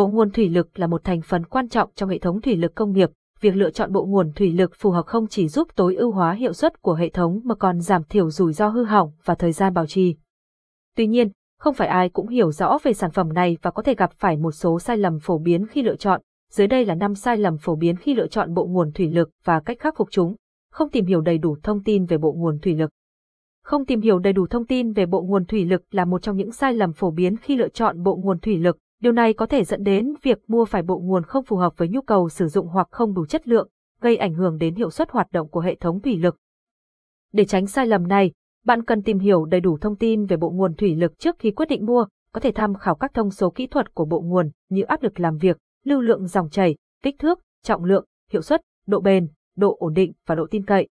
Bộ nguồn thủy lực là một thành phần quan trọng trong hệ thống thủy lực công nghiệp. Việc lựa chọn bộ nguồn thủy lực phù hợp không chỉ giúp tối ưu hóa hiệu suất của hệ thống mà còn giảm thiểu rủi ro hư hỏng và thời gian bảo trì. Tuy nhiên, không phải ai cũng hiểu rõ về sản phẩm này và có thể gặp phải một số sai lầm phổ biến khi lựa chọn. Dưới đây là 5 sai lầm phổ biến khi lựa chọn bộ nguồn thủy lực và cách khắc phục chúng. Không tìm hiểu đầy đủ thông tin về bộ nguồn thủy lực. Không tìm hiểu đầy đủ thông tin về bộ nguồn thủy lực là một trong những sai lầm phổ biến khi lựa chọn bộ nguồn thủy lực. Điều này có thể dẫn đến việc mua phải bộ nguồn không phù hợp với nhu cầu sử dụng hoặc không đủ chất lượng, gây ảnh hưởng đến hiệu suất hoạt động của hệ thống thủy lực. Để tránh sai lầm này, bạn cần tìm hiểu đầy đủ thông tin về bộ nguồn thủy lực trước khi quyết định mua, có thể tham khảo các thông số kỹ thuật của bộ nguồn như áp lực làm việc, lưu lượng dòng chảy, kích thước, trọng lượng, hiệu suất, độ bền, độ ổn định và độ tin cậy.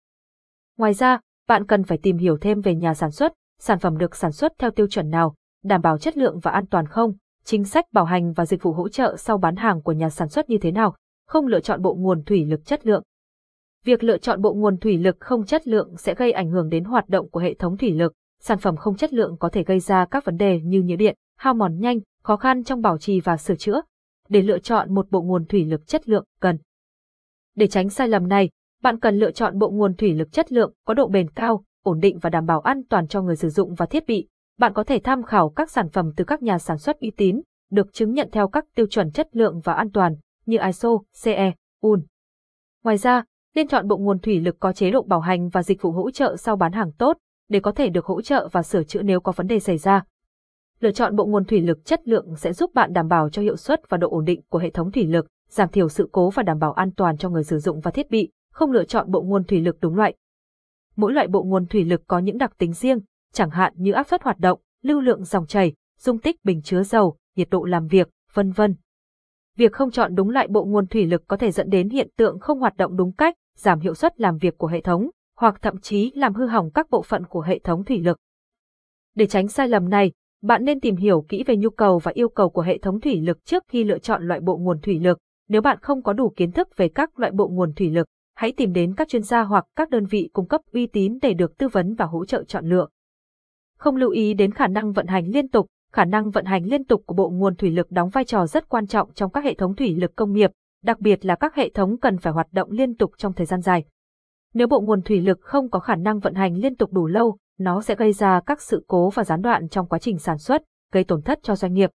Ngoài ra, bạn cần phải tìm hiểu thêm về nhà sản xuất, sản phẩm được sản xuất theo tiêu chuẩn nào, đảm bảo chất lượng và an toàn không, chính sách bảo hành và dịch vụ hỗ trợ sau bán hàng của nhà sản xuất như thế nào, không lựa chọn bộ nguồn thủy lực chất lượng. Việc lựa chọn bộ nguồn thủy lực không chất lượng sẽ gây ảnh hưởng đến hoạt động của hệ thống thủy lực, sản phẩm không chất lượng có thể gây ra các vấn đề như nhiễu điện, hao mòn nhanh, khó khăn trong bảo trì và sửa chữa. Để lựa chọn một bộ nguồn thủy lực chất lượng, cần Để tránh sai lầm này, bạn cần lựa chọn bộ nguồn thủy lực chất lượng, có độ bền cao, ổn định và đảm bảo an toàn cho người sử dụng và thiết bị. Bạn có thể tham khảo các sản phẩm từ các nhà sản xuất uy tín, được chứng nhận theo các tiêu chuẩn chất lượng và an toàn như ISO, CE, UN. Ngoài ra, nên chọn bộ nguồn thủy lực có chế độ bảo hành và dịch vụ hỗ trợ sau bán hàng tốt, để có thể được hỗ trợ và sửa chữa nếu có vấn đề xảy ra. Lựa chọn bộ nguồn thủy lực chất lượng sẽ giúp bạn đảm bảo cho hiệu suất và độ ổn định của hệ thống thủy lực, giảm thiểu sự cố và đảm bảo an toàn cho người sử dụng và thiết bị, không lựa chọn bộ nguồn thủy lực đúng loại. Mỗi loại bộ nguồn thủy lực có những đặc tính riêng, chẳng hạn như áp suất hoạt động, lưu lượng dòng chảy, dung tích bình chứa dầu, nhiệt độ làm việc, vân vân. Việc không chọn đúng loại bộ nguồn thủy lực có thể dẫn đến hiện tượng không hoạt động đúng cách, giảm hiệu suất làm việc của hệ thống, hoặc thậm chí làm hư hỏng các bộ phận của hệ thống thủy lực. Để tránh sai lầm này, bạn nên tìm hiểu kỹ về nhu cầu và yêu cầu của hệ thống thủy lực trước khi lựa chọn loại bộ nguồn thủy lực. Nếu bạn không có đủ kiến thức về các loại bộ nguồn thủy lực, hãy tìm đến các chuyên gia hoặc các đơn vị cung cấp uy tín để được tư vấn và hỗ trợ chọn lựa. Không lưu ý đến khả năng vận hành liên tục, khả năng vận hành liên tục của bộ nguồn thủy lực đóng vai trò rất quan trọng trong các hệ thống thủy lực công nghiệp, đặc biệt là các hệ thống cần phải hoạt động liên tục trong thời gian dài. Nếu bộ nguồn thủy lực không có khả năng vận hành liên tục đủ lâu, nó sẽ gây ra các sự cố và gián đoạn trong quá trình sản xuất, gây tổn thất cho doanh nghiệp.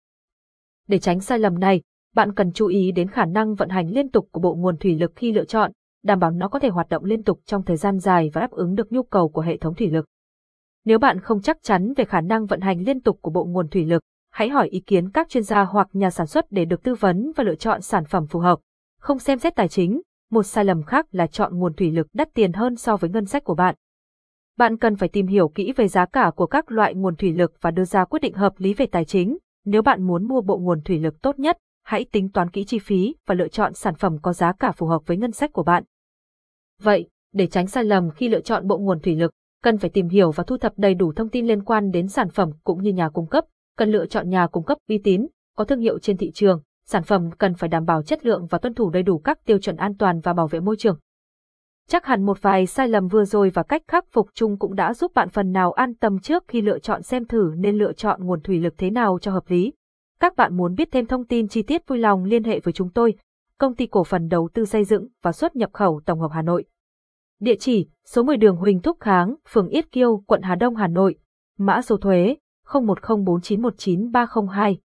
Để tránh sai lầm này, bạn cần chú ý đến khả năng vận hành liên tục của bộ nguồn thủy lực khi lựa chọn, đảm bảo nó có thể hoạt động liên tục trong thời gian dài và đáp ứng được nhu cầu của hệ thống thủy lực. Nếu bạn không chắc chắn về khả năng vận hành liên tục của bộ nguồn thủy lực, hãy hỏi ý kiến các chuyên gia hoặc nhà sản xuất để được tư vấn và lựa chọn sản phẩm phù hợp. Không xem xét tài chính, một sai lầm khác là chọn nguồn thủy lực đắt tiền hơn so với ngân sách của bạn. Bạn cần phải tìm hiểu kỹ về giá cả của các loại nguồn thủy lực và đưa ra quyết định hợp lý về tài chính. Nếu bạn muốn mua bộ nguồn thủy lực tốt nhất, hãy tính toán kỹ chi phí và lựa chọn sản phẩm có giá cả phù hợp với ngân sách của bạn. Vậy, để tránh sai lầm khi lựa chọn bộ nguồn thủy lực, cần phải tìm hiểu và thu thập đầy đủ thông tin liên quan đến sản phẩm cũng như nhà cung cấp, cần lựa chọn nhà cung cấp uy tín, có thương hiệu trên thị trường, sản phẩm cần phải đảm bảo chất lượng và tuân thủ đầy đủ các tiêu chuẩn an toàn và bảo vệ môi trường. Chắc hẳn một vài sai lầm vừa rồi và cách khắc phục chung cũng đã giúp bạn phần nào an tâm trước khi lựa chọn xem thử nên lựa chọn nguồn thủy lực thế nào cho hợp lý. Các bạn muốn biết thêm thông tin chi tiết vui lòng liên hệ với chúng tôi, Công ty Cổ phần Đầu tư Xây dựng và Xuất nhập khẩu Tổng hợp Hà Nội. Địa chỉ: số 10 đường Huỳnh Thúc Kháng, phường Yết Kiêu, quận Hà Đông, Hà Nội. Mã số thuế: 0104919302.